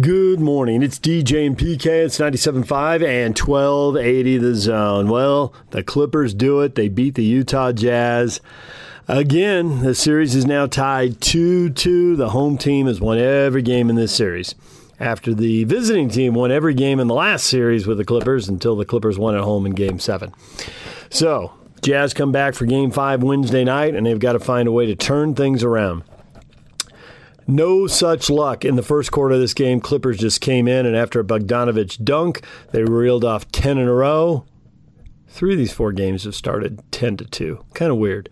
Good morning. It's DJ and PK. It's 97.5 and 1280 the zone. Well, the Clippers do it. They beat the Utah Jazz. Again, the series is now tied 2 2. The home team has won every game in this series. After the visiting team won every game in the last series with the Clippers until the Clippers won at home in game seven. So, Jazz come back for game five Wednesday night, and they've got to find a way to turn things around. No such luck in the first quarter of this game. Clippers just came in, and after a Bogdanovich dunk, they reeled off 10 in a row. Three of these four games have started 10 to 2. Kind of weird.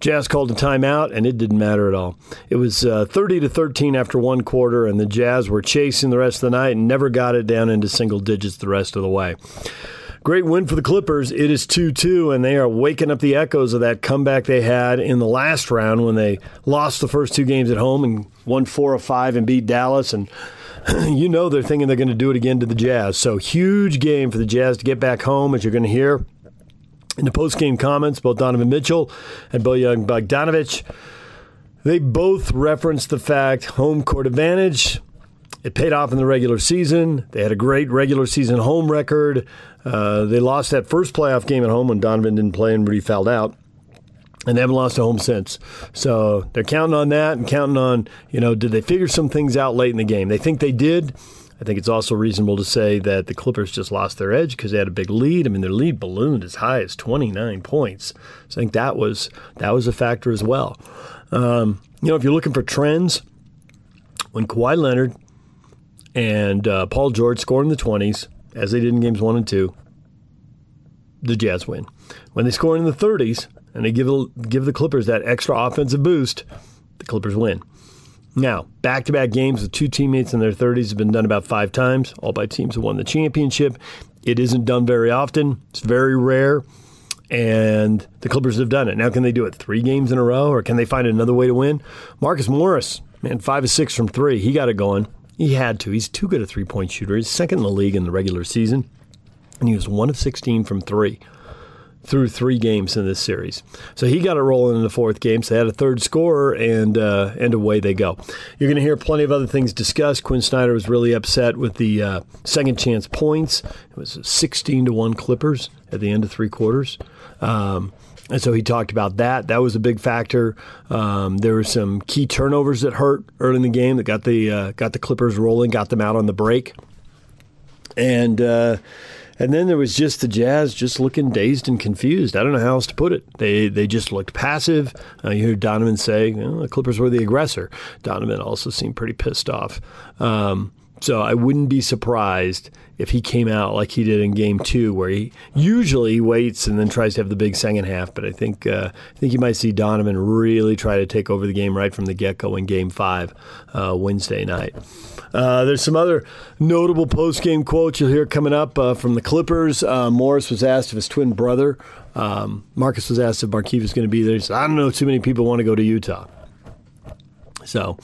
Jazz called a timeout, and it didn't matter at all. It was uh, 30 to 13 after one quarter, and the Jazz were chasing the rest of the night and never got it down into single digits the rest of the way. Great win for the Clippers. It is 2 2, and they are waking up the echoes of that comeback they had in the last round when they lost the first two games at home and won 4 of 5 and beat Dallas. And you know they're thinking they're going to do it again to the Jazz. So, huge game for the Jazz to get back home, as you're going to hear in the post game comments, both Donovan Mitchell and Bojan Bogdanovich. They both referenced the fact home court advantage. It paid off in the regular season. They had a great regular season home record. Uh, they lost that first playoff game at home when Donovan didn't play and Rudy fouled out. And they haven't lost a home since. So they're counting on that and counting on, you know, did they figure some things out late in the game? They think they did. I think it's also reasonable to say that the Clippers just lost their edge because they had a big lead. I mean, their lead ballooned as high as 29 points. So I think that was that was a factor as well. Um, you know, if you're looking for trends, when Kawhi Leonard and uh, Paul George score in the 20s, as they did in games one and two, the Jazz win. When they score in the 30s and they give give the Clippers that extra offensive boost, the Clippers win. Now, back to back games with two teammates in their 30s have been done about five times, all by teams who won the championship. It isn't done very often, it's very rare, and the Clippers have done it. Now, can they do it three games in a row, or can they find another way to win? Marcus Morris, man, five of six from three. He got it going. He had to. He's too good a three point shooter. He's second in the league in the regular season, and he was one of 16 from three through three games in this series. So he got it rolling in the fourth game. So they had a third scorer, and uh, and away they go. You're going to hear plenty of other things discussed. Quin Snyder was really upset with the uh, second chance points. It was 16 to one Clippers at the end of three quarters. Um, and so he talked about that. That was a big factor. Um, there were some key turnovers that hurt early in the game that got the uh, got the Clippers rolling, got them out on the break, and uh, and then there was just the Jazz just looking dazed and confused. I don't know how else to put it. They they just looked passive. Uh, you heard Donovan say the Clippers were the aggressor. Donovan also seemed pretty pissed off. Um, so I wouldn't be surprised if he came out like he did in Game Two, where he usually waits and then tries to have the big second half. But I think uh, I think you might see Donovan really try to take over the game right from the get go in Game Five uh, Wednesday night. Uh, there's some other notable post game quotes you'll hear coming up uh, from the Clippers. Uh, Morris was asked if his twin brother, um, Marcus was asked if Markieff was going to be there. He said, I don't know, too many people want to go to Utah. So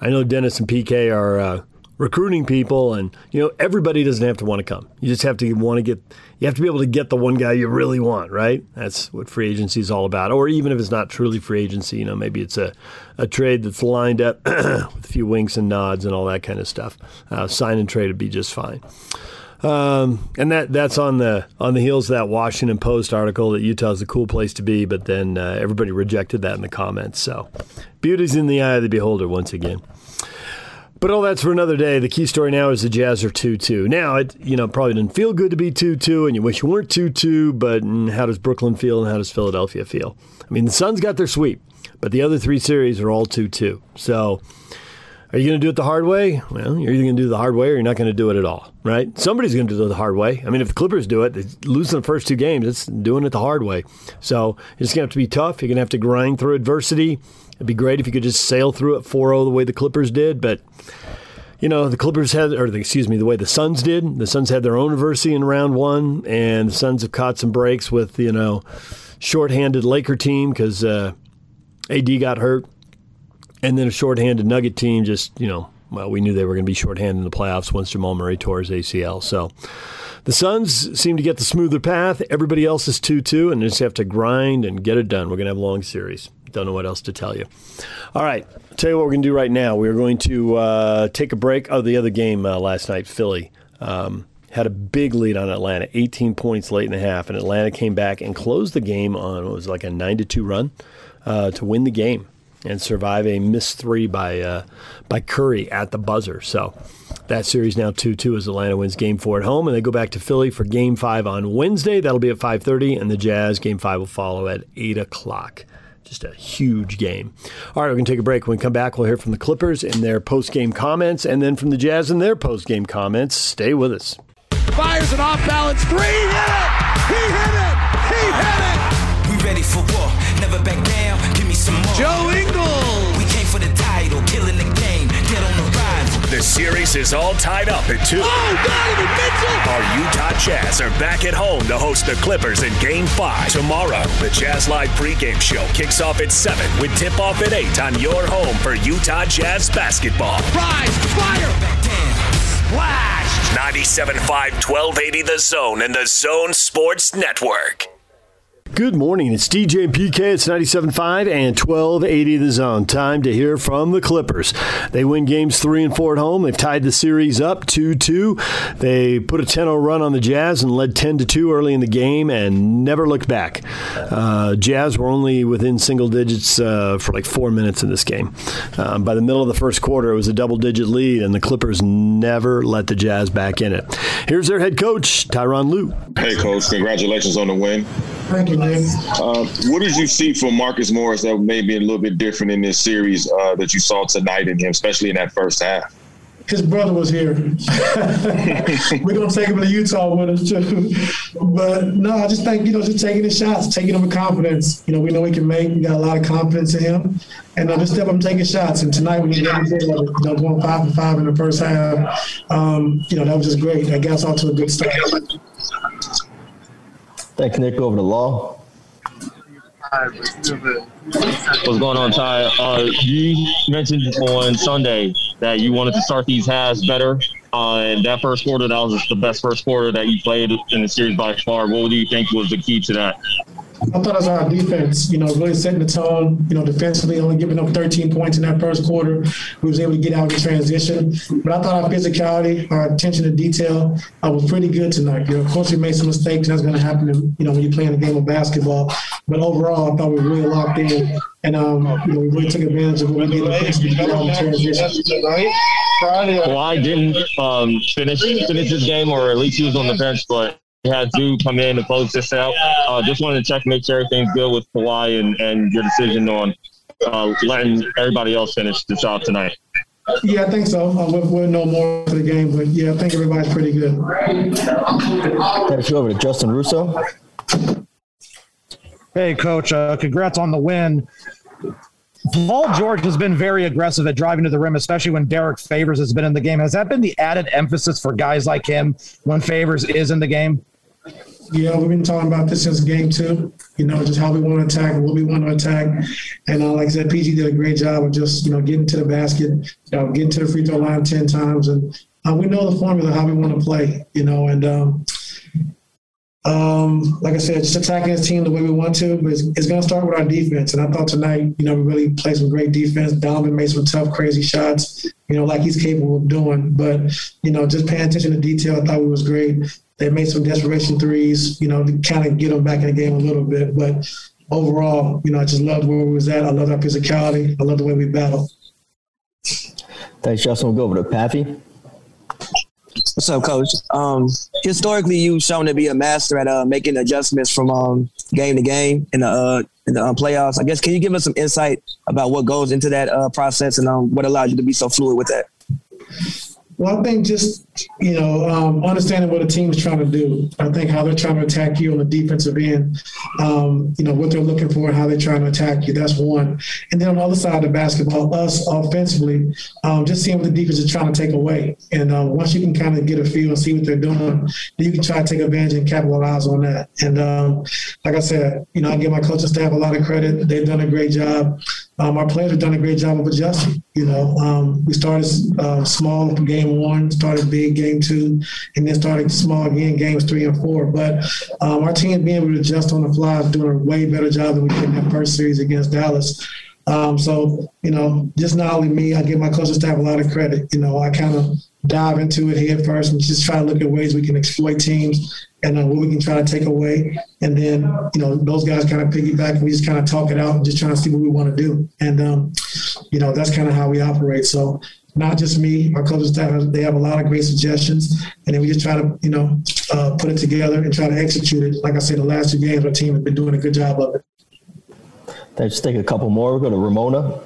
I know Dennis and PK are uh, recruiting people, and you know everybody doesn't have to want to come. You just have to want to get. You have to be able to get the one guy you really want, right? That's what free agency is all about. Or even if it's not truly free agency, you know, maybe it's a, a trade that's lined up with a few winks and nods and all that kind of stuff. Uh, sign and trade would be just fine. Um, and that that's on the on the heels of that Washington Post article that Utah's a cool place to be, but then uh, everybody rejected that in the comments. So, beauty's in the eye of the beholder once again. But all that's for another day. The key story now is the Jazz are 2 2. Now, it you know probably didn't feel good to be 2 2, and you wish you weren't 2 2, but how does Brooklyn feel and how does Philadelphia feel? I mean, the Suns got their sweep, but the other three series are all 2 2. So, are you going to do it the hard way? Well, you're either going to do it the hard way or you're not going to do it at all, right? Somebody's going to do it the hard way. I mean, if the Clippers do it, they lose the first two games, it's doing it the hard way. So, it's going to have to be tough. You're going to have to grind through adversity. It'd be great if you could just sail through it 4 0 the way the Clippers did, but you know, the Clippers had, or the, excuse me, the way the Suns did. The Suns had their own adversity in round one, and the Suns have caught some breaks with, you know, shorthanded Laker team because uh, AD got hurt, and then a shorthanded Nugget team just, you know, well, we knew they were going to be shorthanded in the playoffs once Jamal Murray tore his ACL. So the Suns seem to get the smoother path. Everybody else is 2 2, and they just have to grind and get it done. We're going to have a long series. Don't know what else to tell you. All right, I'll tell you what we're going to do right now. We're going to uh, take a break. Oh, the other game uh, last night, Philly. Um, had a big lead on Atlanta, 18 points late in the half, and Atlanta came back and closed the game on what was like a 9 to 2 run uh, to win the game and survive a missed three by uh, by Curry at the buzzer. So that series now 2-2 as Atlanta wins game 4 at home and they go back to Philly for game 5 on Wednesday. That'll be at 5:30 and the Jazz game 5 will follow at 8 o'clock. Just a huge game. All right, we're going to take a break. When we come back, we'll hear from the Clippers in their post-game comments and then from the Jazz in their post-game comments. Stay with us. Fires an off-balance three. Hit it! He hit it! He hit it! We ready for war. Never back down. Give me some more. Joe Ingles! We came for the title. Killing the game. Dead on the rise. The series is all tied up at two. Oh, Donovan Mitchell! Our Utah Jazz are back at home to host the Clippers in Game 5. Tomorrow, the Jazz Live pregame show kicks off at 7 with tip-off at 8 on your home for Utah Jazz basketball. Rise! Fire! Back down. Flash! 97.5 1280 The Zone and The Zone Sports Network. Good morning. It's DJ and PK. It's 97.5 and 1280 the zone. Time to hear from the Clippers. They win games three and four at home. They've tied the series up 2 2. They put a 10 0 run on the Jazz and led 10 2 early in the game and never looked back. Uh, Jazz were only within single digits uh, for like four minutes in this game. Um, by the middle of the first quarter, it was a double digit lead, and the Clippers never let the Jazz back in it. Here's their head coach, Tyronn Lue. Hey, coach, congratulations on the win. Thank you, Nick. Uh, what did you see from Marcus Morris that may be a little bit different in this series uh, that you saw tonight in him, especially in that first half? His brother was here. We're gonna take him to Utah with us too. But no, I just think you know, just taking his shots, taking them with confidence. You know, we know he can make. We got a lot of confidence in him, and uh, just step up and taking shots. And tonight, when he got you know, going five for five in the first half, um, you know, that was just great. I guess off to a good start. Thanks, Nick. Over to Law. What's going on, Ty? Uh, you mentioned on Sunday that you wanted to start these halves better. Uh, and that first quarter, that was the best first quarter that you played in the series by far. What do you think was the key to that? I thought was our defense, you know, really setting the tone, you know, defensively, only giving up 13 points in that first quarter. We was able to get out in transition. But I thought our physicality, our attention to detail uh, was pretty good tonight. You know, of course, we made some mistakes. That's going to happen, you know, when you're playing a game of basketball. But overall, I thought we were really locked in. And, um, you know, we really took advantage of what we did in transition. Kawhi didn't um, finish finish this game, or at least he was on the bench, but he had to come in and close this out. Uh, just wanted to check, make sure everything's good with Kawhi and, and your decision on uh, letting everybody else finish this out tonight. Yeah, I think so. Uh, we'll, we'll know more for the game, but yeah, I think everybody's pretty good. Thanks. Over to Justin Russo. Hey, coach. Uh, congrats on the win. Paul George has been very aggressive at driving to the rim, especially when Derrick Favors has been in the game. Has that been the added emphasis for guys like him when Favors is in the game? Yeah, we've been talking about this since game two. You know, just how we want to attack, what we want to attack, and uh, like I said, PG did a great job of just you know getting to the basket, you know, getting to the free throw line ten times, and uh, we know the formula how we want to play. You know, and um, um, like I said, just attacking his team the way we want to, but it's, it's going to start with our defense. And I thought tonight, you know, we really played some great defense. Donovan made some tough, crazy shots, you know, like he's capable of doing. But, you know, just paying attention to detail, I thought we was great. They made some desperation threes, you know, to kind of get them back in the game a little bit. But overall, you know, I just loved where we was at. I loved our physicality. I loved the way we battled. Thanks, Justin. We'll go over to Pappy. What's up, Coach? Um, historically, you've shown to be a master at uh, making adjustments from um, game to game in the uh, in the um, playoffs. I guess can you give us some insight about what goes into that uh, process and um, what allows you to be so fluid with that? Well, I think just you know um, understanding what a team is trying to do. I think how they're trying to attack you on the defensive end. Um, you know what they're looking for, how they're trying to attack you. That's one. And then on the other side of the basketball, us offensively, um, just seeing what the defense is trying to take away. And uh, once you can kind of get a feel and see what they're doing, then you can try to take advantage and capitalize on that. And um, like I said, you know I give my coaching staff a lot of credit. They've done a great job. Um, our players have done a great job of adjusting. You know, um, we started uh, small from game one, started big game two, and then starting small again games three and four. But um, our team being able to adjust on the fly is doing a way better job than we did in that first series against Dallas. Um, so, you know, just not only me, I give my coaching staff a lot of credit. You know, I kind of dive into it head first and just try to look at ways we can exploit teams and uh, what we can try to take away. And then, you know, those guys kind of piggyback and we just kind of talk it out and just trying to see what we want to do. And, um, you know, that's kind of how we operate. So, not just me, our coaching staff, they have a lot of great suggestions. And then we just try to, you know, uh, put it together and try to execute it. Like I said, the last two games, our team has been doing a good job of it. Let's take a couple more. We'll go to Ramona.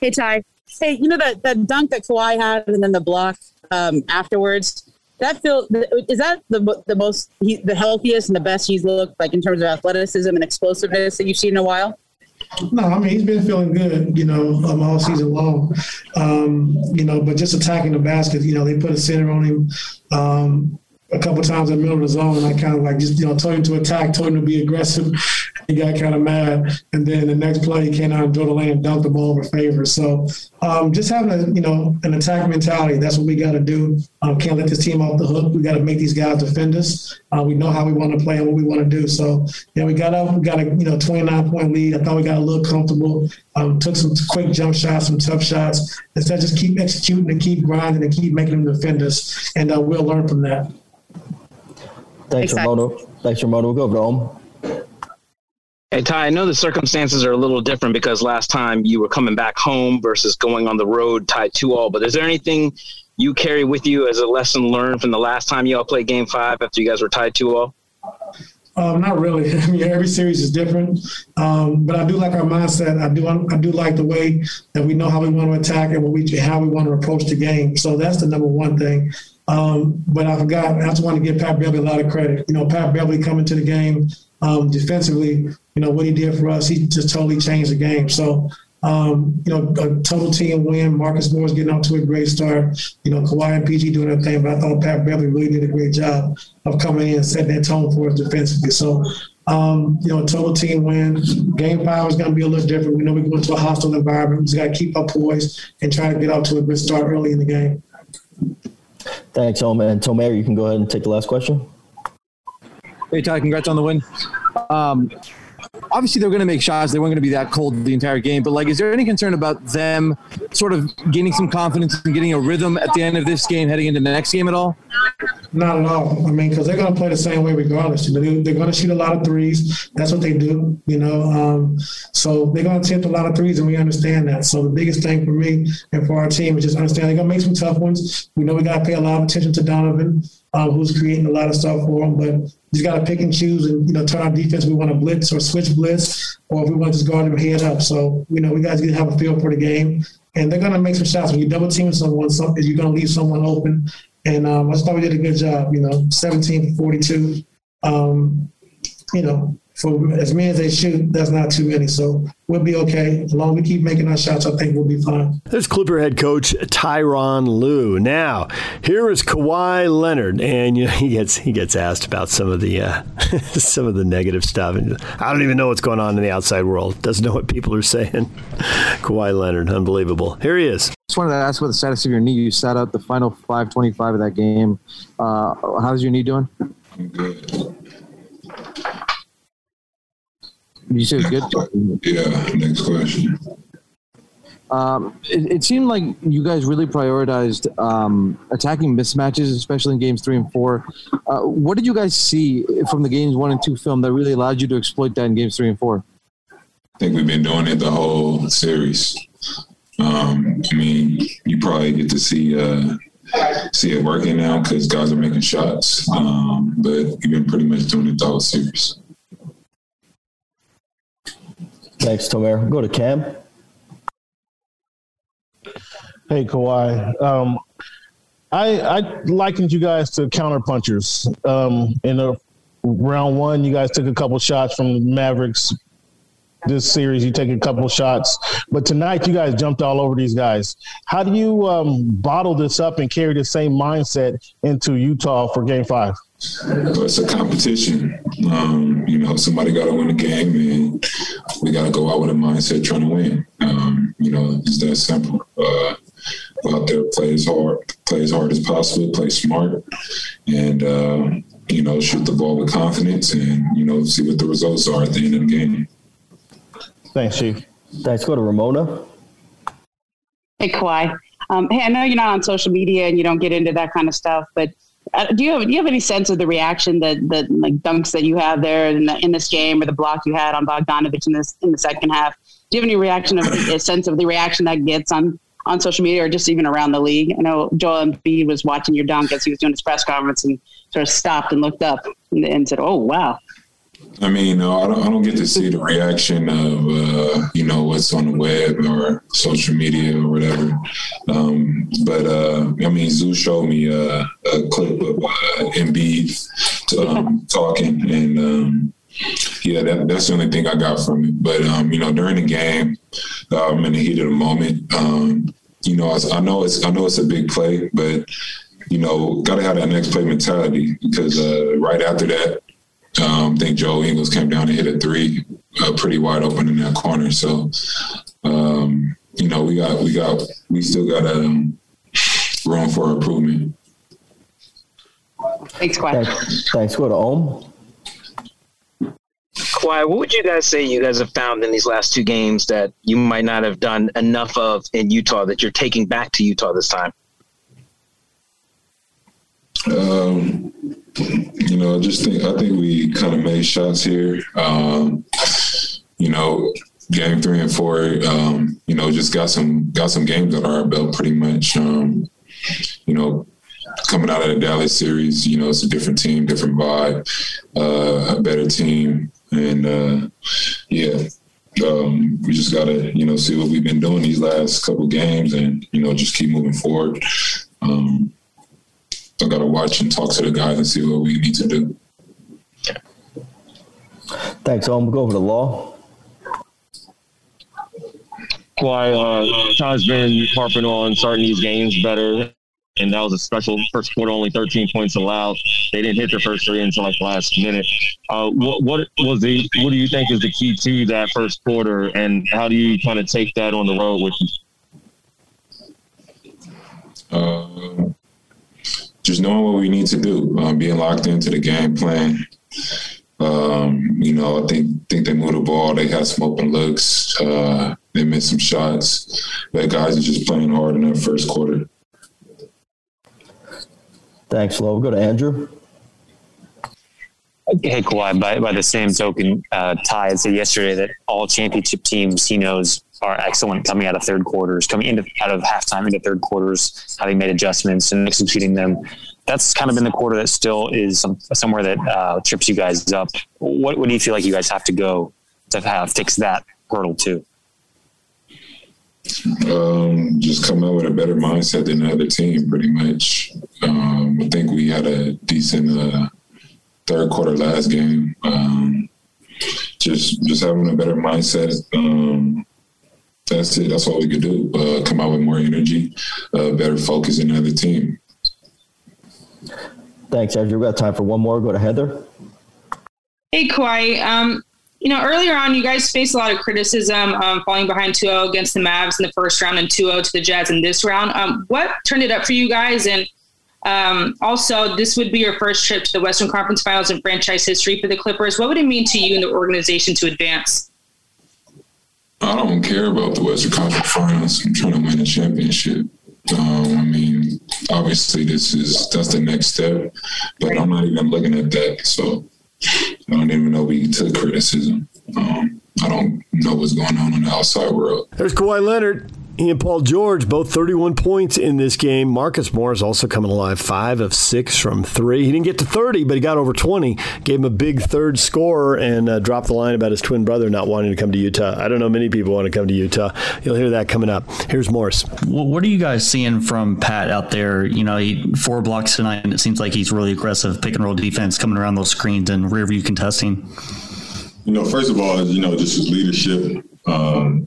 Hey, Ty. Hey, you know that, that dunk that Kawhi had and then the block um, afterwards? That feel is that the the most he, the healthiest and the best he's looked like in terms of athleticism and explosiveness that you've seen in a while? No, I mean he's been feeling good, you know, um, all season long. Um, you know, but just attacking the basket, you know, they put a center on him um, a couple times in the middle of the zone, and I kind of like just you know told him to attack, told him to be aggressive, he got kind of mad. And then the next play, he came out and the lane and dunked the ball over favor. So um, just having a, you know, an attack mentality, that's what we got to do. Um, can't let this team off the hook. We got to make these guys defend us. Uh, we know how we want to play and what we want to do. So, yeah, we got up, we got a, you know, 29 point lead. I thought we got a little comfortable, um, took some quick jump shots, some tough shots. Instead, just keep executing and keep grinding and keep making them defend us. And uh, we'll learn from that. Thanks, exactly. Ramona. Thanks, Ramona. We'll go over to Ohm. Hey Ty, I know the circumstances are a little different because last time you were coming back home versus going on the road tied two all. But is there anything you carry with you as a lesson learned from the last time you all played Game Five after you guys were tied two all? Um, not really. I mean, every series is different, um, but I do like our mindset. I do. I do like the way that we know how we want to attack and what we how we want to approach the game. So that's the number one thing. Um, but I forgot. I just want to give Pat Beverley a lot of credit. You know, Pat Beverley coming to the game um, defensively, you know, what he did for us, he just totally changed the game. So, um, you know, a total team win. Marcus Morris getting off to a great start. You know, Kawhi and PG doing their thing, but I thought Pat Beverley really did a great job of coming in and setting that tone for us defensively. So, um, you know, total team win. Game five is going to be a little different. We know we're going to a hostile environment. We just got to keep our poise and try to get off to a good start early in the game. Thanks, Ohm. And Tomer, you can go ahead and take the last question. Hey, Ty, congrats on the win. Um, obviously, they're going to make shots. They weren't going to be that cold the entire game. But, like, is there any concern about them sort of gaining some confidence and getting a rhythm at the end of this game, heading into the next game at all? Not at all. I mean, because they're going to play the same way regardless. They're going to shoot a lot of threes. That's what they do. You know, um, so they're going to attempt a lot of threes, and we understand that. So the biggest thing for me and for our team is just understand they're going to make some tough ones. We know we got to pay a lot of attention to Donovan um, who's creating a lot of stuff for them. But he's got to pick and choose and you know turn our defense. We want to blitz or switch blitz, or if we want to just guard them head up. So you know we guys to have a feel for the game, and they're going to make some shots. When you double team someone, some, you're going to leave someone open. And um, I just thought we did a good job. You know, 17 42. Um, you know, for as many as they shoot, that's not too many. So we'll be okay. As long as we keep making our shots, I think we'll be fine. There's Clipper head coach Tyronn Lue. Now, here is Kawhi Leonard, and you know, he gets he gets asked about some of the uh, some of the negative stuff. And I don't even know what's going on in the outside world. Doesn't know what people are saying. Kawhi Leonard, unbelievable. Here he is. Just wanted to ask about the status of your knee. You sat out the final 525 of that game. Uh, how's your knee doing? Good. You said good. Yeah. Next question. Um, it, it, seemed like you guys really prioritized um, attacking mismatches, especially in games three and four. Uh, what did you guys see from the games one and two film that really allowed you to exploit that in games three and four? I think we've been doing it the whole series. Um, I mean, you probably get to see uh, see it working now because guys are making shots, um, but we've been pretty much doing it the whole series. Thanks, Tomer. Go to Cam. Hey, Kawhi. Um, I, I likened you guys to counter punchers. Um, in a round one, you guys took a couple shots from the Mavericks. This series, you take a couple shots, but tonight you guys jumped all over these guys. How do you um, bottle this up and carry the same mindset into Utah for Game Five? it's a competition. Um, you know, somebody got to win the game, and we got to go out with a mindset trying to win. Um, you know, it's that simple. Uh, out there, play as hard, play as hard as possible, play smart, and uh, you know, shoot the ball with confidence, and you know, see what the results are at the end of the game. Thanks, Chief. Thanks. Go to Ramona. Hey, Kawhi. Um, hey, I know you're not on social media and you don't get into that kind of stuff, but uh, do you have do you have any sense of the reaction that the like dunks that you have there in, the, in this game or the block you had on Bogdanovich in this in the second half? Do you have any reaction of a sense of the reaction that gets on on social media or just even around the league? I know Joel Embiid was watching your dunk as he was doing his press conference and sort of stopped and looked up and, and said, "Oh wow." I mean, no, I don't, I don't get to see the reaction of, uh, you know, what's on the web or social media or whatever. Um, but, uh, I mean, Zoo showed me uh, a clip of uh, Embiid um, talking and, um, yeah, that, that's the only thing I got from it. But, um, you know, during the game, um, in the heat of the moment, um, you know, I, I know it's, I know it's a big play, but, you know, got to have that next play mentality because uh, right after that, um, I think Joe Ingles came down and hit a three, uh, pretty wide open in that corner. So, um, you know, we got, we got, we still got um, room for improvement. Thanks, Kawhi. Thanks. Thanks. Go to Ohm. Kawhi, what would you guys say you guys have found in these last two games that you might not have done enough of in Utah that you're taking back to Utah this time? Um, you know, I just think I think we kind of made shots here. Um, you know, game three and four, um, you know, just got some got some games under our belt pretty much. Um, you know, coming out of the Dallas series, you know, it's a different team, different vibe, uh, a better team, and uh, yeah. Um, we just gotta, you know, see what we've been doing these last couple games, and you know, just keep moving forward. Um, I got to watch and talk to the guys and see what we need to do. Thanks, Ohm. We'll go over to Law. Why uh, Ty's been harping on starting these games better, and that was a special first quarter. Only 13 points allowed. They didn't hit their first three until like the last minute. Uh, what, what was the? What do you think is the key to that first quarter, and how do you kind of take that on the road with you? Uh, just knowing what we need to do, um, being locked into the game plan. Um, you know, I think think they moved the ball. They had some open looks. Uh, they missed some shots. But guys are just playing hard in that first quarter. Thanks, Law. We'll go to Andrew. Hey, Kawhi, by, by the same token, uh, Ty had said yesterday that all championship teams he knows are excellent coming out of third quarters, coming into out of halftime into third quarters, having made adjustments and executing them. That's kind of been the quarter that still is some, somewhere that uh, trips you guys up. What, what do you feel like you guys have to go to have fix that hurdle too? Um, just come out with a better mindset than the other team, pretty much. Um, I think we had a decent uh, third quarter last game. Um, just just having a better mindset. Um, that's it. That's all we could do. Uh, come out with more energy, uh, better focus than the other team. Thanks, Andrew. We've got time for one more. Go to Heather. Hey, Kawhi. Um, you know, earlier on, you guys faced a lot of criticism um, falling behind 2 0 against the Mavs in the first round and 2 0 to the Jazz in this round. Um, what turned it up for you guys? And um, also, this would be your first trip to the Western Conference Finals in franchise history for the Clippers. What would it mean to you and the organization to advance? I don't care about the Western Conference Finals. I'm trying to win a championship. Um, I mean, obviously, this is that's the next step, but I'm not even looking at that. So I don't even know we took criticism. Um, I don't know what's going on in the outside world. There's Kawhi Leonard. He and Paul George, both 31 points in this game. Marcus Morris also coming alive, five of six from three. He didn't get to 30, but he got over 20. Gave him a big third score and uh, dropped the line about his twin brother not wanting to come to Utah. I don't know many people want to come to Utah. You'll hear that coming up. Here's Morris. Well, what are you guys seeing from Pat out there? You know, he, four blocks tonight, and it seems like he's really aggressive pick and roll defense coming around those screens and rear view contesting. You know, first of all, you know, just his leadership. Um,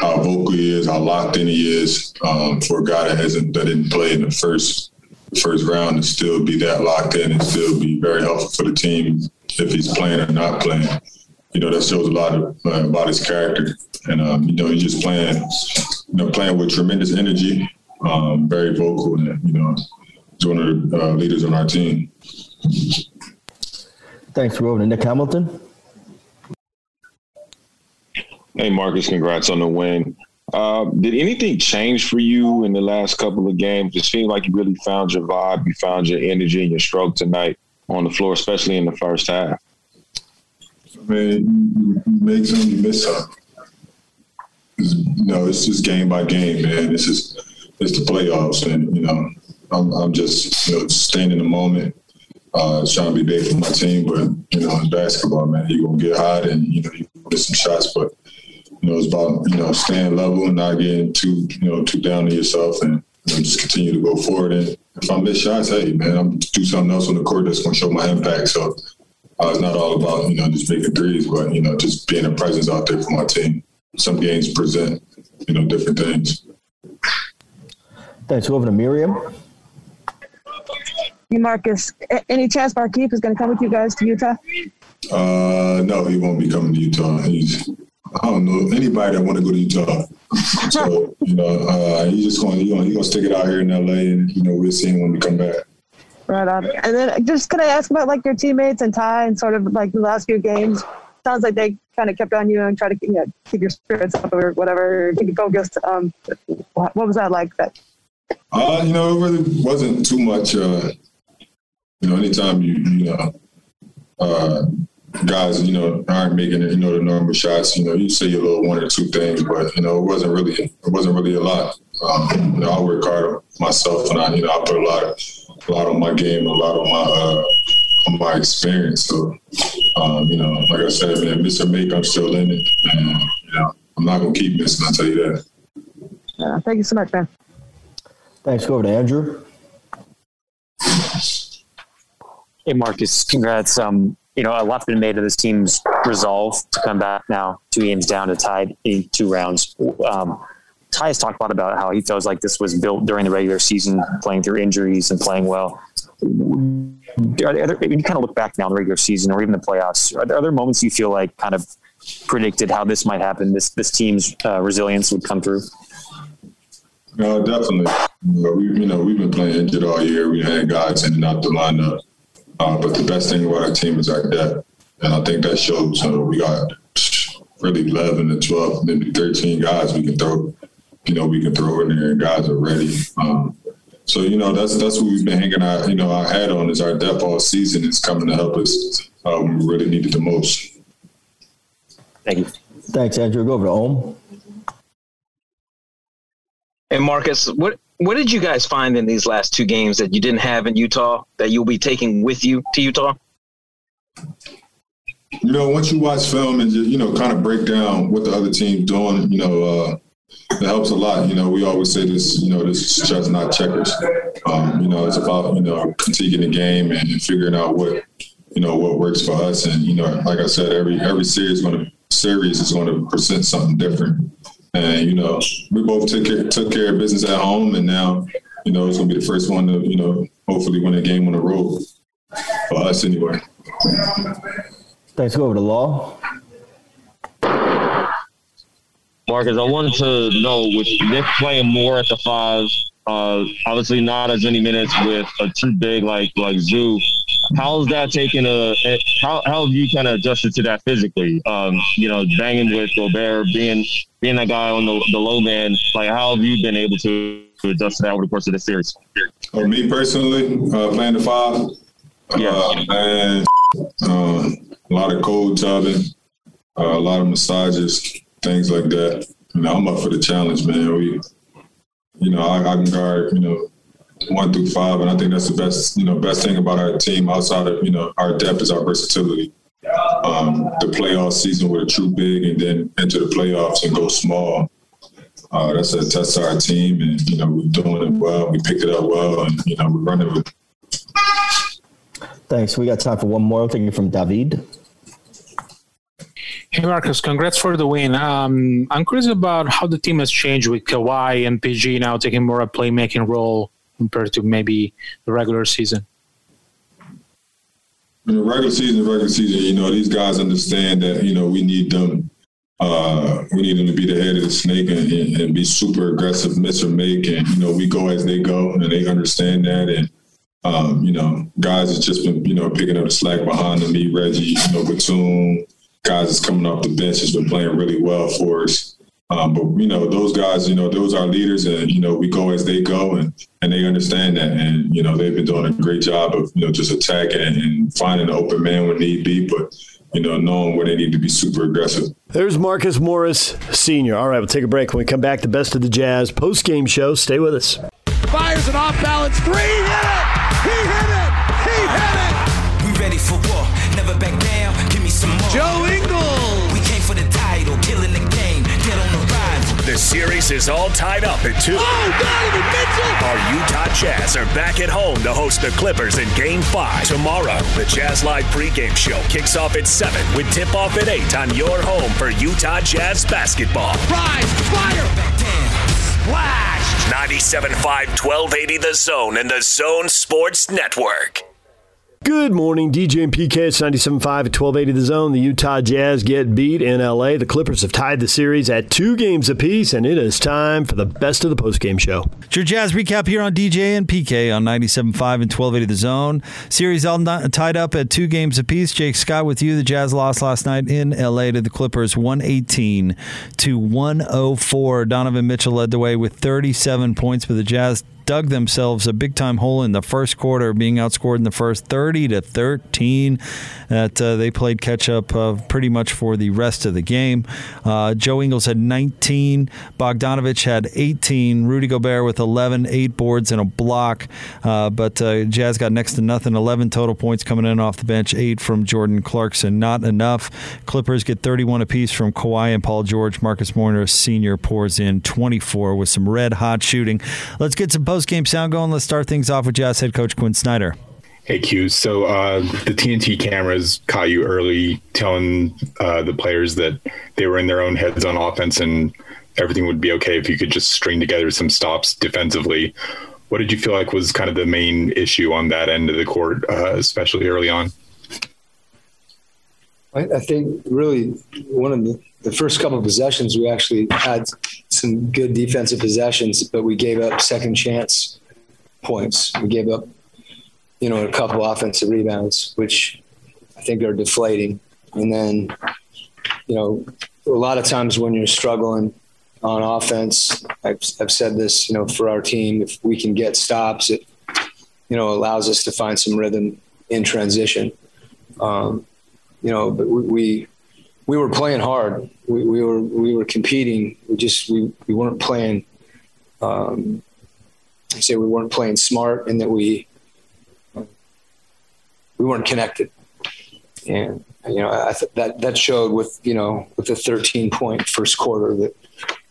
how vocal he is, how locked in he is um, for a guy that hasn't that didn't play in the first first round and still be that locked in and still be very helpful for the team if he's playing or not playing. You know that shows a lot of, uh, about his character, and um, you know he's just playing, you know, playing with tremendous energy. um, very vocal, and you know, he's one of the uh, leaders on our team. Thanks. We're Nick Hamilton. Hey, Marcus, congrats on the win. Uh, did anything change for you in the last couple of games? It seemed like you really found your vibe, you found your energy and your stroke tonight on the floor, especially in the first half. I mean, you make some, you miss some. You know, it's just game by game, man. It's just it's the playoffs, and you know, I'm, I'm just you know staying in the moment, uh, trying to be big for my team. But you know, in basketball, man, you're gonna get hot, and you know, you miss some shots, but you know, it's about you know staying level and not getting too you know too down to yourself, and you know, just continue to go forward. And if I miss shots, hey man, I'm do something else on the court that's gonna show my impact. So uh, it's not all about you know just making threes, but you know just being a presence out there for my team. Some games present you know different things. Thanks. Over to Miriam. Hey, Marcus, any chance Markieff is going to come with you guys to Utah? Uh, no, he won't be coming to Utah. He's I don't know anybody that want to go to Utah. so you know, uh, he's just going. You know, he's gonna stick it out here in LA, and you know, we'll see him when we come back. Right on. And then just can I ask about like your teammates and Ty and sort of like the last few games? Sounds like they kind of kept on you and try to you know, keep your spirits up or whatever, keep you focused. Um, what was that like? That uh, you know, it really wasn't too much. Uh, you know, anytime you you know. Uh, guys, you know, aren't making it, you know, the normal shots. You know, you say a little one or two things, but you know, it wasn't really, it wasn't really a lot. Um, you know, I work hard myself, and I, you know, I put a lot, of, a lot on my game, a lot on my, uh, on my experience. So, um, you know, like I said, man, Mr. Make, I'm still in it, and you know, I'm not gonna keep missing. I tell you that. Yeah, thank you so much, man. Thanks. Go over to Andrew. Hey, Marcus, congrats. Um, you know, a lot's been made of this team's resolve to come back now, two games down to tied in two rounds. Um, Ty has talked a lot about how he feels like this was built during the regular season, playing through injuries and playing well. There, when you kind of look back now in the regular season or even the playoffs, are there, are there moments you feel like kind of predicted how this might happen? This this team's uh, resilience would come through. No, definitely. You know, we, you know, we've been playing injured all year. We had guys in and out the lineup. Uh, but the best thing about our team is our depth. And I think that shows uh, we got really 11 to 12, maybe 13 guys we can throw, you know, we can throw in there and guys are ready. Um, so, you know, that's that's what we've been hanging our, you know, our hat on is our depth all season is coming to help us uh, when we really need it the most. Thank you. Thanks, Andrew. Go over to Ohm. And Marcus, what what did you guys find in these last two games that you didn't have in Utah that you'll be taking with you to Utah? You know, once you watch film and just, you know, kind of break down what the other team's doing, you know, uh, it helps a lot. You know, we always say this, you know, this is chess, not checkers. Um, you know, it's about, you know, critiquing the game and, figuring out what, you know, what works for us. And, you know, like I said, every every series going to series is going to present something different. And you know, we both took care, took care of business at home, and now you know it's gonna be the first one to you know hopefully win a game on the road for us anyway. Thanks. Go over to Law. Marcus, I wanted to know with Nick playing more at the five, uh, obviously not as many minutes with a too big like like Zoo how's that taken a how, how have you kind of adjusted to that physically? Um, you know banging with Gobert being being that guy on the, the low man like how have you been able to, to adjust to that over the course of the series? Or me personally uh, playing the five. Yeah. Uh, man uh, a lot of cold tubbing uh, a lot of massages things like that. You know I'm up for the challenge man. We you know I, I can guard you know one through five, and I think that's the best, you know, best thing about our team outside of you know our depth is our versatility. Um, the playoff season with a true big, and then enter the playoffs and go small. Uh, that's a test to our team, and you know we're doing it well. We picked it up well, and you know we're running with. Thanks. We got time for one more. Thank you from David. Hey Marcus, congrats for the win. Um, I'm curious about how the team has changed with Kawhi and PG now taking more of a playmaking role compared to maybe the regular season? In the regular season, regular season, you know, these guys understand that, you know, we need them uh, we need them to be the head of the snake and, and, and, be super aggressive, miss or make. And, you know, we go as they go and they understand that. And, um, you know, guys has just been, you know, picking up the slack behind them. Me, Reggie, you know, Batum, guys is coming off the bench has been playing really well for us. Um, but you know, those guys, you know, those are leaders, and you know, we go as they go, and and they understand that, and you know, they've been doing a great job of you know just attacking and finding an open man when need be, but you know, knowing where they need to be super aggressive. There's Marcus Morris, senior. All right, we'll take a break. When we come back, the best of the Jazz post game show. Stay with us. Fires an off balance three. Hit it. He hit it. He hit it. We ready for war. Never back down. Give me some more. Joe the series is all tied up at two. Oh, Donovan Mitchell! Our Utah Jazz are back at home to host the Clippers in Game 5 tomorrow. The Jazz Live pregame show kicks off at 7 with tip-off at 8 on your home for Utah Jazz basketball. Rise, fire! Splash! 97.5 1280 The Zone and The Zone Sports Network. Good morning, DJ and PK. It's 97.5 at 1280 The Zone. The Utah Jazz get beat in LA. The Clippers have tied the series at two games apiece, and it is time for the best of the postgame show. It's your Jazz recap here on DJ and PK on 97.5 and 1280 The Zone. Series all tied up at two games apiece. Jake Scott with you. The Jazz lost last night in LA to the Clippers 118 to 104. Donovan Mitchell led the way with 37 points, but the Jazz dug themselves a big time hole in the first quarter, being outscored in the first 30 to 13. That uh, they played catch up uh, pretty much for the rest of the game. Uh, Joe Ingles had 19, Bogdanovich had 18, Rudy Gobert with 11, eight boards and a block. Uh, but uh, Jazz got next to nothing, 11 total points coming in off the bench, eight from Jordan Clarkson. Not enough. Clippers get 31 apiece from Kawhi and Paul George. Marcus Morris Sr. pours in 24 with some red hot shooting. Let's get some post game sound going. Let's start things off with Jazz head coach Quin Snyder. Hey Q, so uh, the TNT cameras caught you early, telling uh, the players that they were in their own heads on offense and everything would be okay if you could just string together some stops defensively. What did you feel like was kind of the main issue on that end of the court, uh, especially early on? I, I think really one of the, the first couple of possessions, we actually had some good defensive possessions, but we gave up second chance points. We gave up, you know, a couple offensive rebounds, which I think are deflating. And then, you know, a lot of times when you're struggling on offense, I've, I've said this, you know, for our team, if we can get stops, it, you know, allows us to find some rhythm in transition. Um, you know, but we, we, we were playing hard. We, we, were we were competing. We just we, we weren't playing. Um, I say we weren't playing smart, and that we we weren't connected. And you know, I th- that that showed with you know with the 13 point first quarter that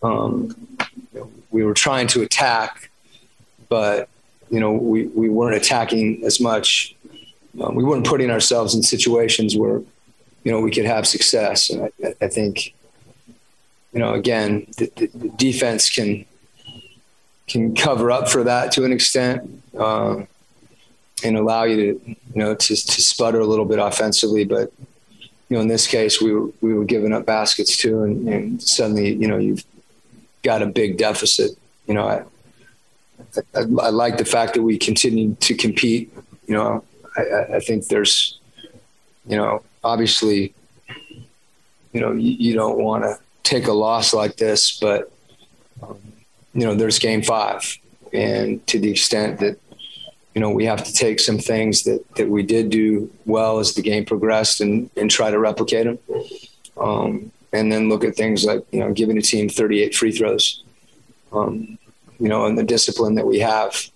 um, you know, we were trying to attack, but you know we we weren't attacking as much. Um, we weren't putting ourselves in situations where you know we could have success. And I, I think you know again the, the, defense can can cover up for that to an extent. Uh, and allow you to, you know, to, to sputter a little bit offensively, but you know, in this case, we were we were giving up baskets too, and, and suddenly, you know, you've got a big deficit. You know, I, I, I like the fact that we continue to compete. You know, I, I think there's, you know, obviously, you know, you, you don't want to take a loss like this, but um, you know, there's game five, and to the extent that you know, we have to take some things that, that we did do well as the game progressed and, and try to replicate them. Um, and then look at things like, you know, giving a team 38 free throws, um, you know, and the discipline that we have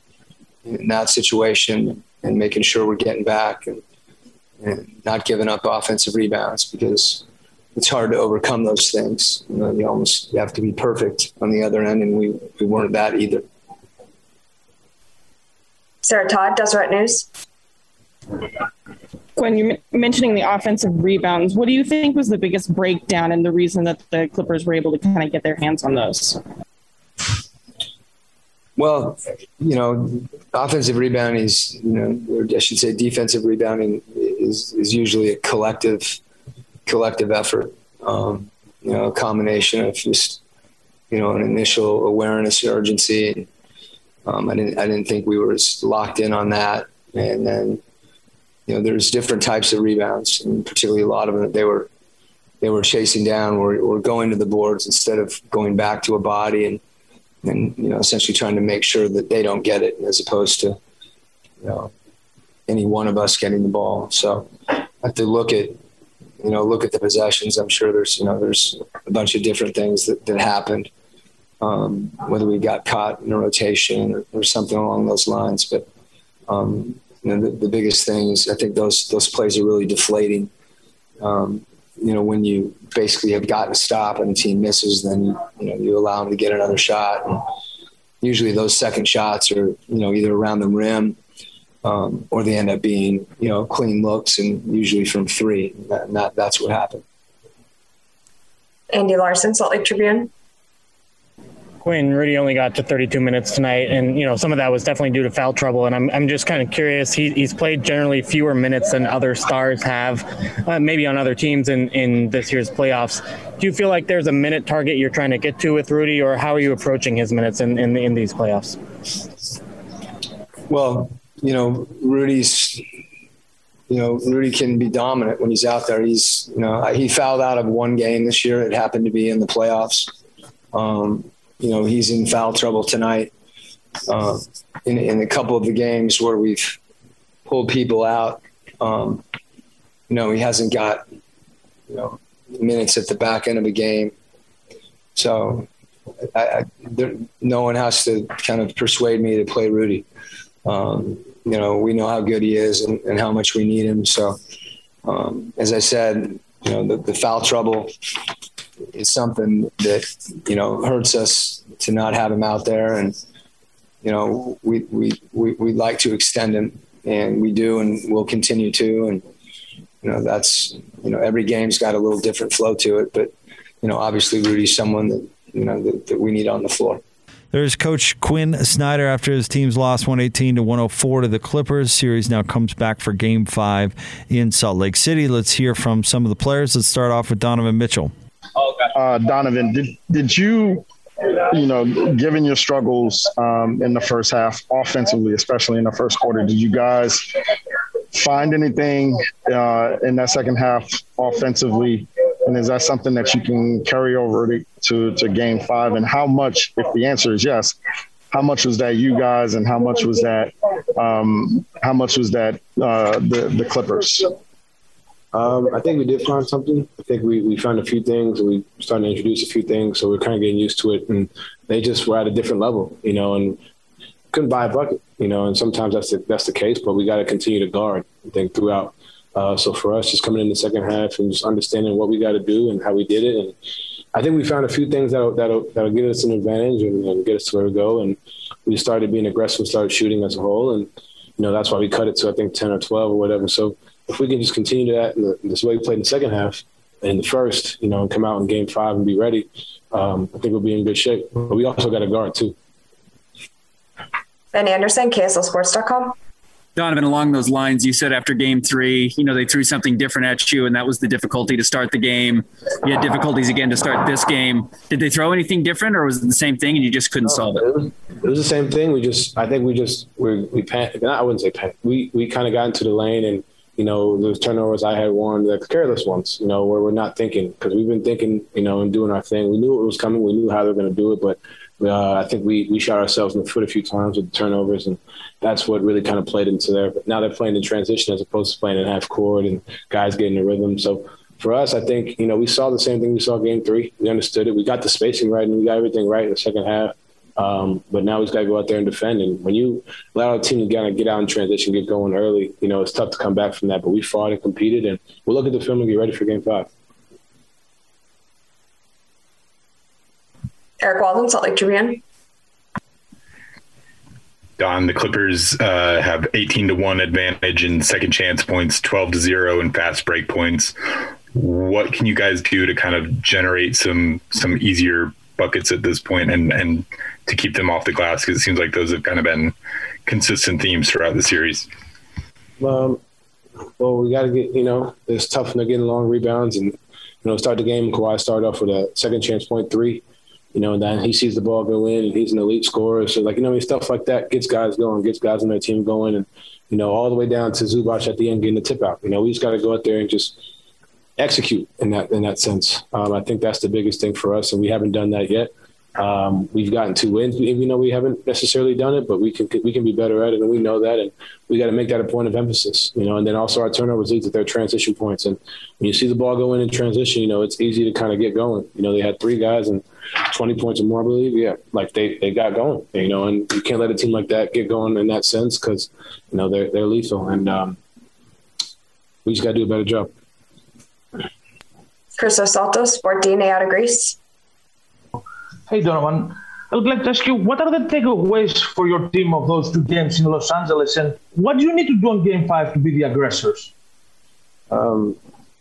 in that situation and making sure we're getting back and, and not giving up offensive rebounds because it's hard to overcome those things. You know, you almost you have to be perfect on the other end, and we, we weren't that either. Sarah Todd, Deseret News. Quin, you're mentioning the offensive rebounds. What do you think was the biggest breakdown and the reason that the Clippers were able to kind of get their hands on those? Well, you know, offensive rebounding is, you know, or I should say defensive rebounding is, is usually a collective, collective effort. Um, you know, a combination of just, you know, an initial awareness and urgency. Um, I didn't, I didn't think we were as locked in on that. And then, you know, there's different types of rebounds, and particularly a lot of them they were, they were chasing down or, or going to the boards instead of going back to a body and, and you know, essentially trying to make sure that they don't get it as opposed to, you know, any one of us getting the ball. So I have to look at, you know, look at the possessions. I'm sure there's, you know, there's a bunch of different things that, that happened, um, whether we got caught in a rotation or, or something along those lines. But, um, you know, the, the, biggest thing is I think those, those plays are really deflating. Um, you know, when you basically have gotten a stop and the team misses, then, you know, you allow them to get another shot. And usually those second shots are, you know, either around the rim um, or they end up being you know clean looks and usually from three. And that, that's what happened. Andy Larsen, Salt Lake Tribune. Quin, Rudy only got to 32 minutes tonight, and you know some of that was definitely due to foul trouble. And I'm, I'm just kind of curious. He, he's played generally fewer minutes than other stars have, uh, maybe on other teams in, in this year's playoffs. Do you feel like there's a minute target you're trying to get to with Rudy, or how are you approaching his minutes in, in, in these playoffs? Well, you know, Rudy's, you know, Rudy can be dominant when he's out there. He's, you know, he fouled out of one game this year. It happened to be in the playoffs. Um, you know, he's in foul trouble tonight. Uh, in, in a couple of the games where we've pulled people out, um, you know, he hasn't got, you know, minutes at the back end of the game. So I, I, there, no one has to kind of persuade me to play Rudy. Um, you know, we know how good he is and, and how much we need him. So, um, as I said, you know, the, the foul trouble is something that, you know, hurts us to not have him out there. And, you know, we, we, we, we like to extend him and we do, and we'll continue to. And, you know, that's, you know, every game's got a little different flow to it, but, you know, obviously Rudy's someone that, you know, that, that we need on the floor. There's Coach Quin Snyder after his team's lost 118 to 104 to the Clippers. Series now comes back for Game Five in Salt Lake City. Let's hear from some of the players. Let's start off with Donovan Mitchell. Uh, Donovan, did did you, you know, given your struggles um, in the first half, offensively, especially in the first quarter, did you guys find anything uh, in that second half offensively and is that something that you can carry over to, to, to game five? And how much, if the answer is yes, how much was that you guys and how much was that, um, how much was that uh, the, the Clippers? Um, I think we did find something. I think we, we found a few things. We started to introduce a few things, so we're kind of getting used to it. And they just were at a different level, you know, and couldn't buy a bucket, you know. And sometimes that's the, that's the case, but we got to continue to guard. I think throughout uh, so for us, just coming in the second half and just understanding what we got to do and how we did it, and I think we found a few things that'll that'll, that'll give us an advantage and, and get us to where we go. And we started being aggressive, and started shooting as a whole, and you know that's why we cut it to I think ten or twelve or whatever. So if we can just continue that and this way we played in the second half and the first, you know, and come out in game five and be ready, um, I think we'll be in good shape. But we also got a guard too. Ben Anderson, KSLSports.com. Donovan, along those lines, you said after game three, you know, they threw something different at you, and that was the difficulty to start the game. You had difficulties again to start this game. Did they throw anything different, or was it the same thing and you just couldn't no, solve it? it was, it was, the same thing. We just, I think we just, we, we panicked. I wouldn't say panicked. We, we kind of got into the lane, and, you know, those turnovers I had won, the careless ones, you know, where we're not thinking, because we've been thinking, you know, and doing our thing. We knew it was coming, we knew how they were going to do it, but uh, I think we, we shot ourselves in the foot a few times with turnovers, and that's what really kind of played into there. But now they're playing in transition as opposed to playing in half court and guys getting the rhythm. So for us, I think you know we saw the same thing we saw game three. We understood it. We got the spacing right, and we got everything right in the second half. Um, but now just got to go out there and defend. And when you allow a team to kind of get out in transition, get going early, you know it's tough to come back from that. But we fought and competed, and we'll look at the film and get ready for game five. Eric Walden, Salt Lake Tribune. Don, the Clippers uh, have 18 to 1 advantage in second chance points, 12 to 0 in fast break points. What can you guys do to kind of generate some some easier buckets at this point and, and to keep them off the glass? Because it seems like those have kind of been consistent themes throughout the series. Um, well, we got to get, you know, it's tough when they're getting long rebounds and You know, start the game, Kawhi started off with a second chance point three. You know, and then he sees the ball go in, and he's an elite scorer. So, like, you know, I mean, stuff like that gets guys going, gets guys on their team going, and you know, all the way down to Zubac at the end getting the tip out. You know, we just got to go out there and just execute in that in that sense. Um, I think that's the biggest thing for us, and we haven't done that yet. Um, we've gotten two wins, even though we haven't necessarily done it, but we can we can be better at it, and we know that, and we got to make that a point of emphasis, you know. And then also our turnovers leads to their transition points, and when you see the ball go in in transition, you know it's easy to kind of get going. You know, they had three guys and 20 points or more, I believe. Yeah, like they they got going, you know, and you can't let a team like that get going in that sense because you know they're they're lethal, and um, we just got to do a better job. Christos Saltos, Sport DNA out of Greece. Hey, Donovan. I would like to ask you, what are the takeaways for your team of those two games in Los Angeles, and what do you need to do in Game Five to be the aggressors? Um,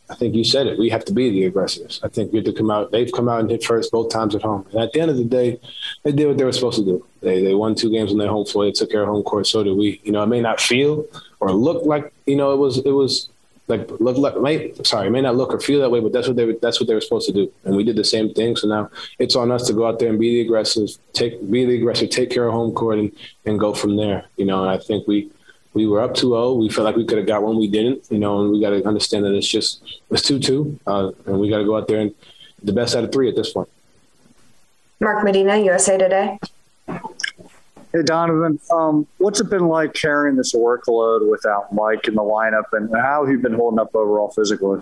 I think you said it. We have to be the aggressors. I think we have to come out. They've come out and hit first both times at home. And at the end of the day, they did what they were supposed to do. They they won two games on their home floor. They took care of home court. So did we. You know, it may not feel or look like you know it was it was like look like may sorry, may not look or feel that way, but that's what they were, that's what they were supposed to do, and we did the same thing. So now it's on us to go out there and be the aggressive, take be the aggressive, take care of home court, and and go from there. You know, and I think we we were up 2-0. We felt like we could have got one, we didn't. You know, and we got to understand that it's just it's two two, uh, and we got to go out there and the best out of three at this point. Mark Medina, USA Today. Hey Donovan, um, what's it been like carrying this workload without Mike in the lineup, and how have you been holding up overall physically?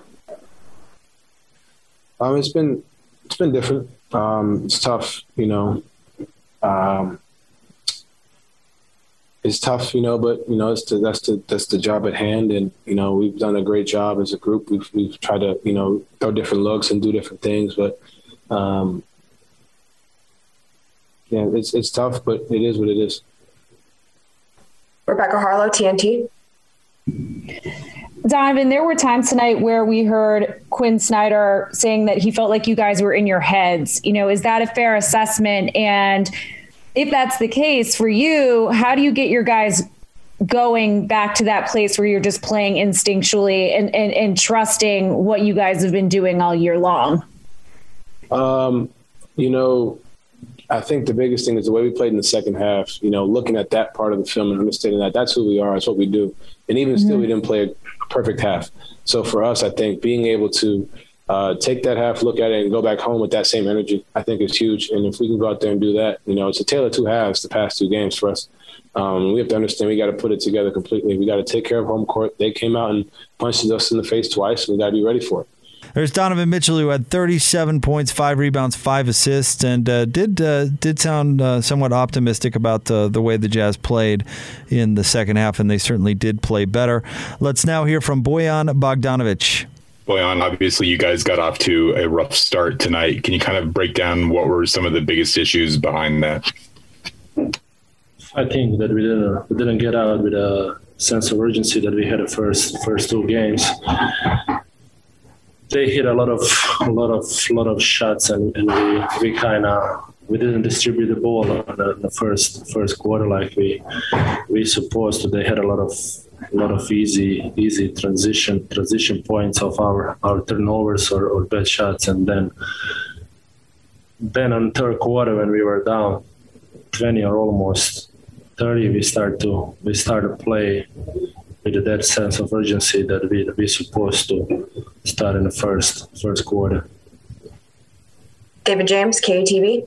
Um, it's been it's been different. Um, it's tough, you know. Um, it's tough, you know, but you know, it's the, that's the that's the job at hand, and you know, we've done a great job as a group. We've we've tried to you know throw different looks and do different things, but um, yeah, it's it's tough, but it is what it is. Rebecca Haarlow, TNT. Donovan, there were times tonight where we heard Quin Snyder saying that he felt like you guys were in your heads. You know, is that a fair assessment? And if that's the case for you, how do you get your guys going back to that place where you're just playing instinctually and, and, and trusting what you guys have been doing all year long? Um, you know, I think the biggest thing is the way we played in the second half. You know, looking at that part of the film and understanding that that's who we are, that's what we do. And even mm-hmm. still, we didn't play a perfect half. So for us, I think being able to uh, take that half, look at it, and go back home with that same energy, I think is huge. And if we can go out there and do that, you know, it's a tale of two halves the past two games for us. Um, we have to understand we got to put it together completely. We got to take care of home court. They came out and punched us in the face twice, and we got to be ready for it. There's Donovan Mitchell who had 37 points, five rebounds, five assists, and uh, did uh, did sound uh, somewhat optimistic about the the way the Jazz played in the second half, and they certainly did play better. Let's now hear from Bojan Bogdanovic. Boyan, obviously you guys got off to a rough start tonight. Can you kind of break down what were some of the biggest issues behind that? I think that we didn't we didn't get out with a sense of urgency that we had the first first two games they hit a lot of a lot of lot of shots, and, and we we kind of we didn't distribute the ball in the, the, first first quarter like we we supposed to. They had a lot of a lot of easy easy transition transition points of our our turnovers or, or bad shots, and then then on third quarter when we were down 20 or almost 30 we start to we start to play with that sense of urgency that we we supposed to start in the first first quarter. David James, KUTV.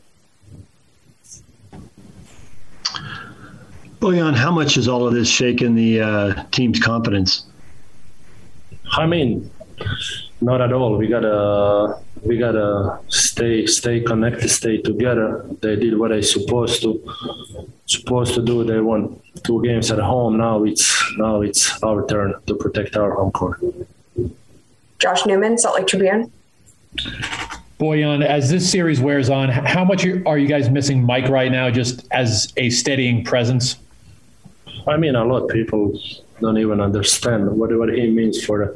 Bojan, how much has all of this shaken the uh, team's confidence? I mean, not at all. We gotta we gotta stay stay connected, stay together. They did what they supposed to supposed to do. They won two games at home. Now it's now it's our turn to protect our home court. Josh Newman, Salt Lake Tribune. Bojan, as this series wears on, how much are you guys missing Mike right now, just as a steadying presence? I mean, a lot of people don't even understand what what he means for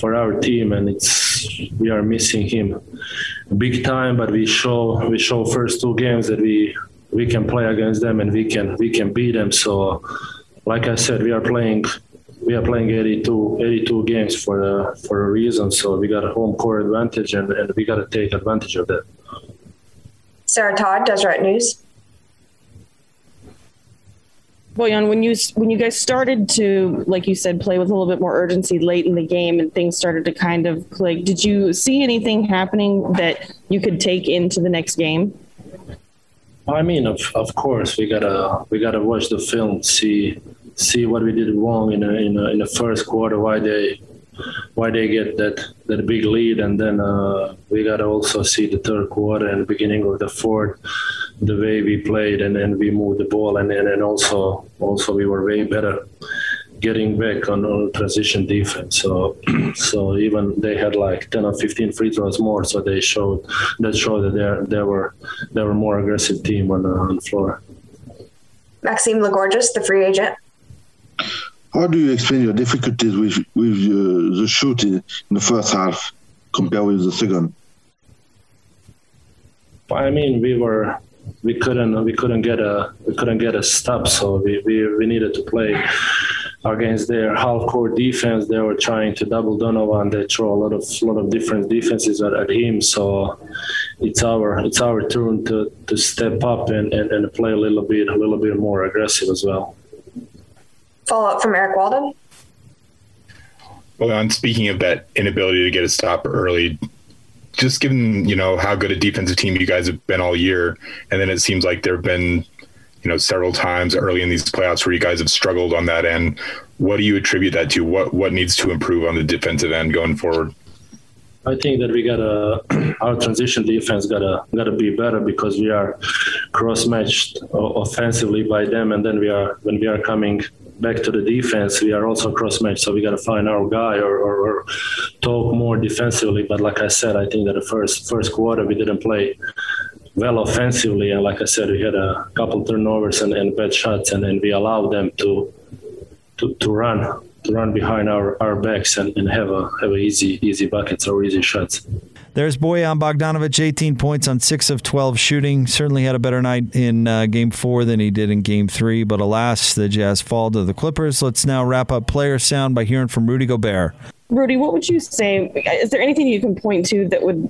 for our team, and it's we are missing him big time. But we show we show first two games that we we can play against them and we can we can beat them. So, like I said, we are playing we are playing 82, 82 games for a, for a reason. So we got a home court advantage, and, and we got to take advantage of that. Sarah Todd, Deseret News. Bojan, when you when you guys started to, like you said, play with a little bit more urgency late in the game, and things started to kind of click, did you see anything happening that you could take into the next game? I mean, of, of course, we gotta we gotta watch the film, see see what we did wrong in a, in a, in the first quarter, why they why they get that that big lead, and then uh, we gotta also see the third quarter and beginning of the fourth, the way we played and then we moved the ball, and and also also we were way better getting back on, on transition defense. So so even they had like 10 or 15 free throws more. So they showed that showed that they they were they were more aggressive team on the, on the floor. Maxime Lagorgis, the free agent. How do you explain your difficulties with with uh, the shooting in the first half compared with the second? I mean, we were we couldn't we couldn't get a we couldn't get a stop, so we we, we needed to play against their half court defense. They were trying to double Donovan. They throw a lot of lot of different defenses at, at him. So it's our it's our turn to, to step up and, and, and play a little bit a little bit more aggressive as well. Follow up from Eric Walden. Well, on speaking of that inability to get a stop early, just given you know how good a defensive team you guys have been all year, and then it seems like there have been you know several times early in these playoffs where you guys have struggled on that end. What do you attribute that to? What what needs to improve on the defensive end going forward? I think that we gotta our transition defense gotta gotta be better because we are cross matched offensively by them, and then we are when we are coming back to the defense, we are also cross matched. So we got to find our guy or, or, or, talk more defensively. But like I said, I think that the first first quarter we didn't play well offensively, and like I said, we had a couple turnovers and, and bad shots, and then we allowed them to to, to run run behind our, our backs and, and have a have a easy easy buckets or easy shots. There's Bojan Bogdanovic, 18 points on 6 of 12 shooting. Certainly had a better night in uh, game four than he did in game three, but alas, the Jazz fall to the Clippers. Let's now wrap up player sound by hearing from Rudy Gobert. Rudy, what would you say? Is there anything you can point to that would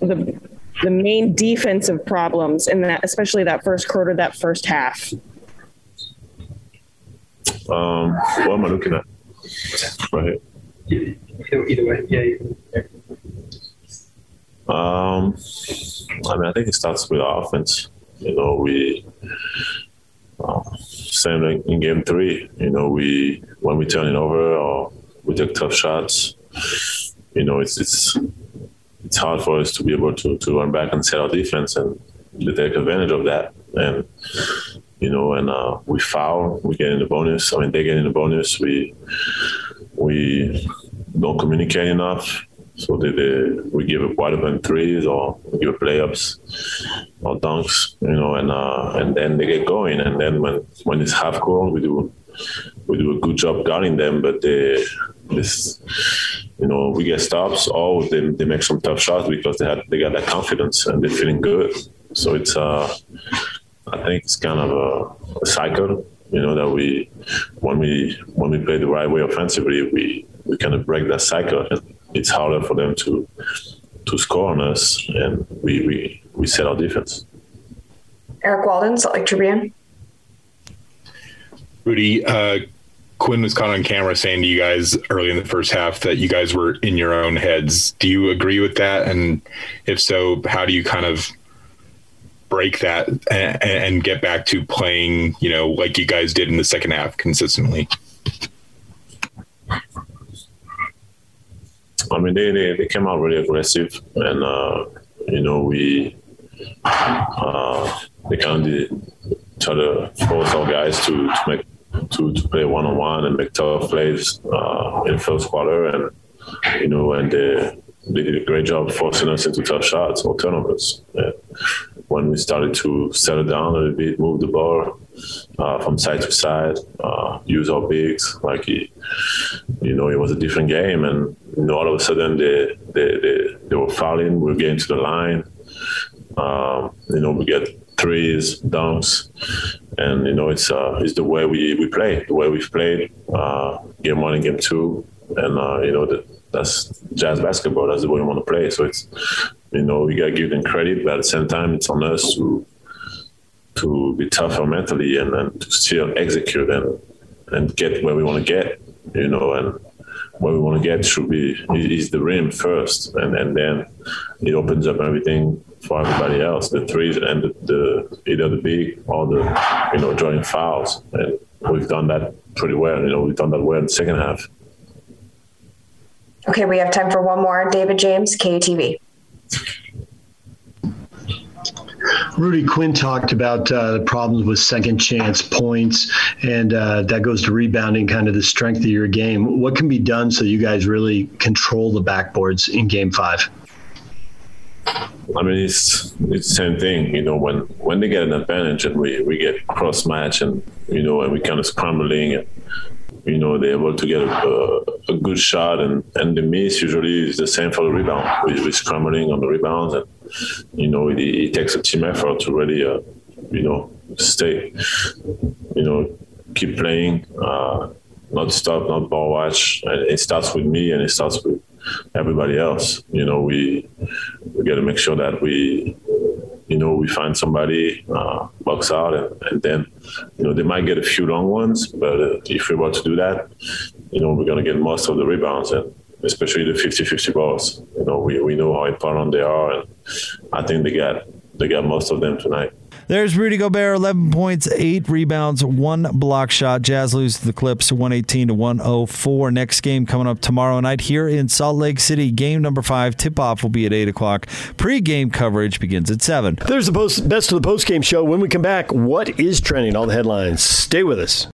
the the main defensive problems in that, especially that first quarter, that first half? Um, what am I looking at? Right. Either, either way, yeah. Um, I mean, I think it starts with our offense. You know, we uh, same in game three. You know, we when we turn it over or we take tough shots. You know, it's it's it's hard for us to be able to to run back and set our defense and to take advantage of that. And you know, and uh, we foul, we get in the bonus. I mean, they get in the bonus. We we don't communicate enough. So they, they, we give up wide open threes or give up layups or dunks, you know, and uh, and then they get going. And then when when it's half court, we do we do a good job guarding them, but they this you know we get stops or they, they make some tough shots because they had they got that confidence and they're feeling good. So it's uh I think it's kind of a, a cycle, you know, that we when we when we play the right way offensively, we we kind of break that cycle. And, it's harder for them to to score on us, and we we, we set our defense. Eric Walden, Salt Lake Tribune. Rudy, uh, Quin was caught on camera saying to you guys early in the first half that you guys were in your own heads. Do you agree with that? And if so, how do you kind of break that and, and get back to playing, you know, like you guys did in the second half consistently? I mean, they, they, they came out really aggressive, and uh, you know we uh, they kind of try to force our guys to, to make to, to play one on one and make tough plays uh, in first quarter, and you know, and they they did a great job forcing us into tough shots or turnovers. And when we started to settle down a little bit, move the ball uh, from side to side, uh, use our bigs, like you know, it was a different game, and you know, all of a sudden they they they, they were fouling. We are getting to the line. Um, you know, we get threes, dunks, and you know it's uh, it's the way we, we play, the way we've played uh, game one and game two, and uh, you know the, that's jazz basketball. That's the way we want to play. So it's you know we gotta give them credit, but at the same time it's on us to to be tougher mentally and, and to still execute and and get where we want to get. You know and where we want to get should be is the rim first, and, and then it opens up everything for everybody else. The threes and the, the either the big or the you know drawing fouls, and we've done that pretty well. You know, we've done that well in the second half. Okay, we have time for one more. David James, KUTV. Rudy Quin talked about uh, the problems with second chance points, and uh, that goes to rebounding, kind of the strength of your game. What can be done so you guys really control the backboards in Game Five? I mean, it's it's the same thing. You know, when when they get an advantage and we, we get cross match and you know and we kind of scrambling and you know they're able to get a, a, good shot and and the miss usually is the same for the rebound. We, we're scrambling on the rebounds and you know it, it takes a team effort to really uh, you know stay you know keep playing uh, not stop not ball watch and it starts with me and it starts with everybody else. You know, we we got to make sure that we, you know, we find somebody uh, box out, and, and, then, you know, they might get a few long ones, but uh, if we're about to do that, you know, we're gonna get most of the rebounds and especially the 50-50 balls. You know, we, we know how important they are, and I think they got they got most of them tonight. There's Rudy Gobert, 11 points, eight rebounds, one block shot. Jazz lose to the Clips 118 to 104. Next game coming up tomorrow night here in Salt Lake City. Game number five. Tip off will be at 8 o'clock. Pre game coverage begins at 7. There's the post, best of the post game show. When we come back, what is trending? All the headlines. Stay with us.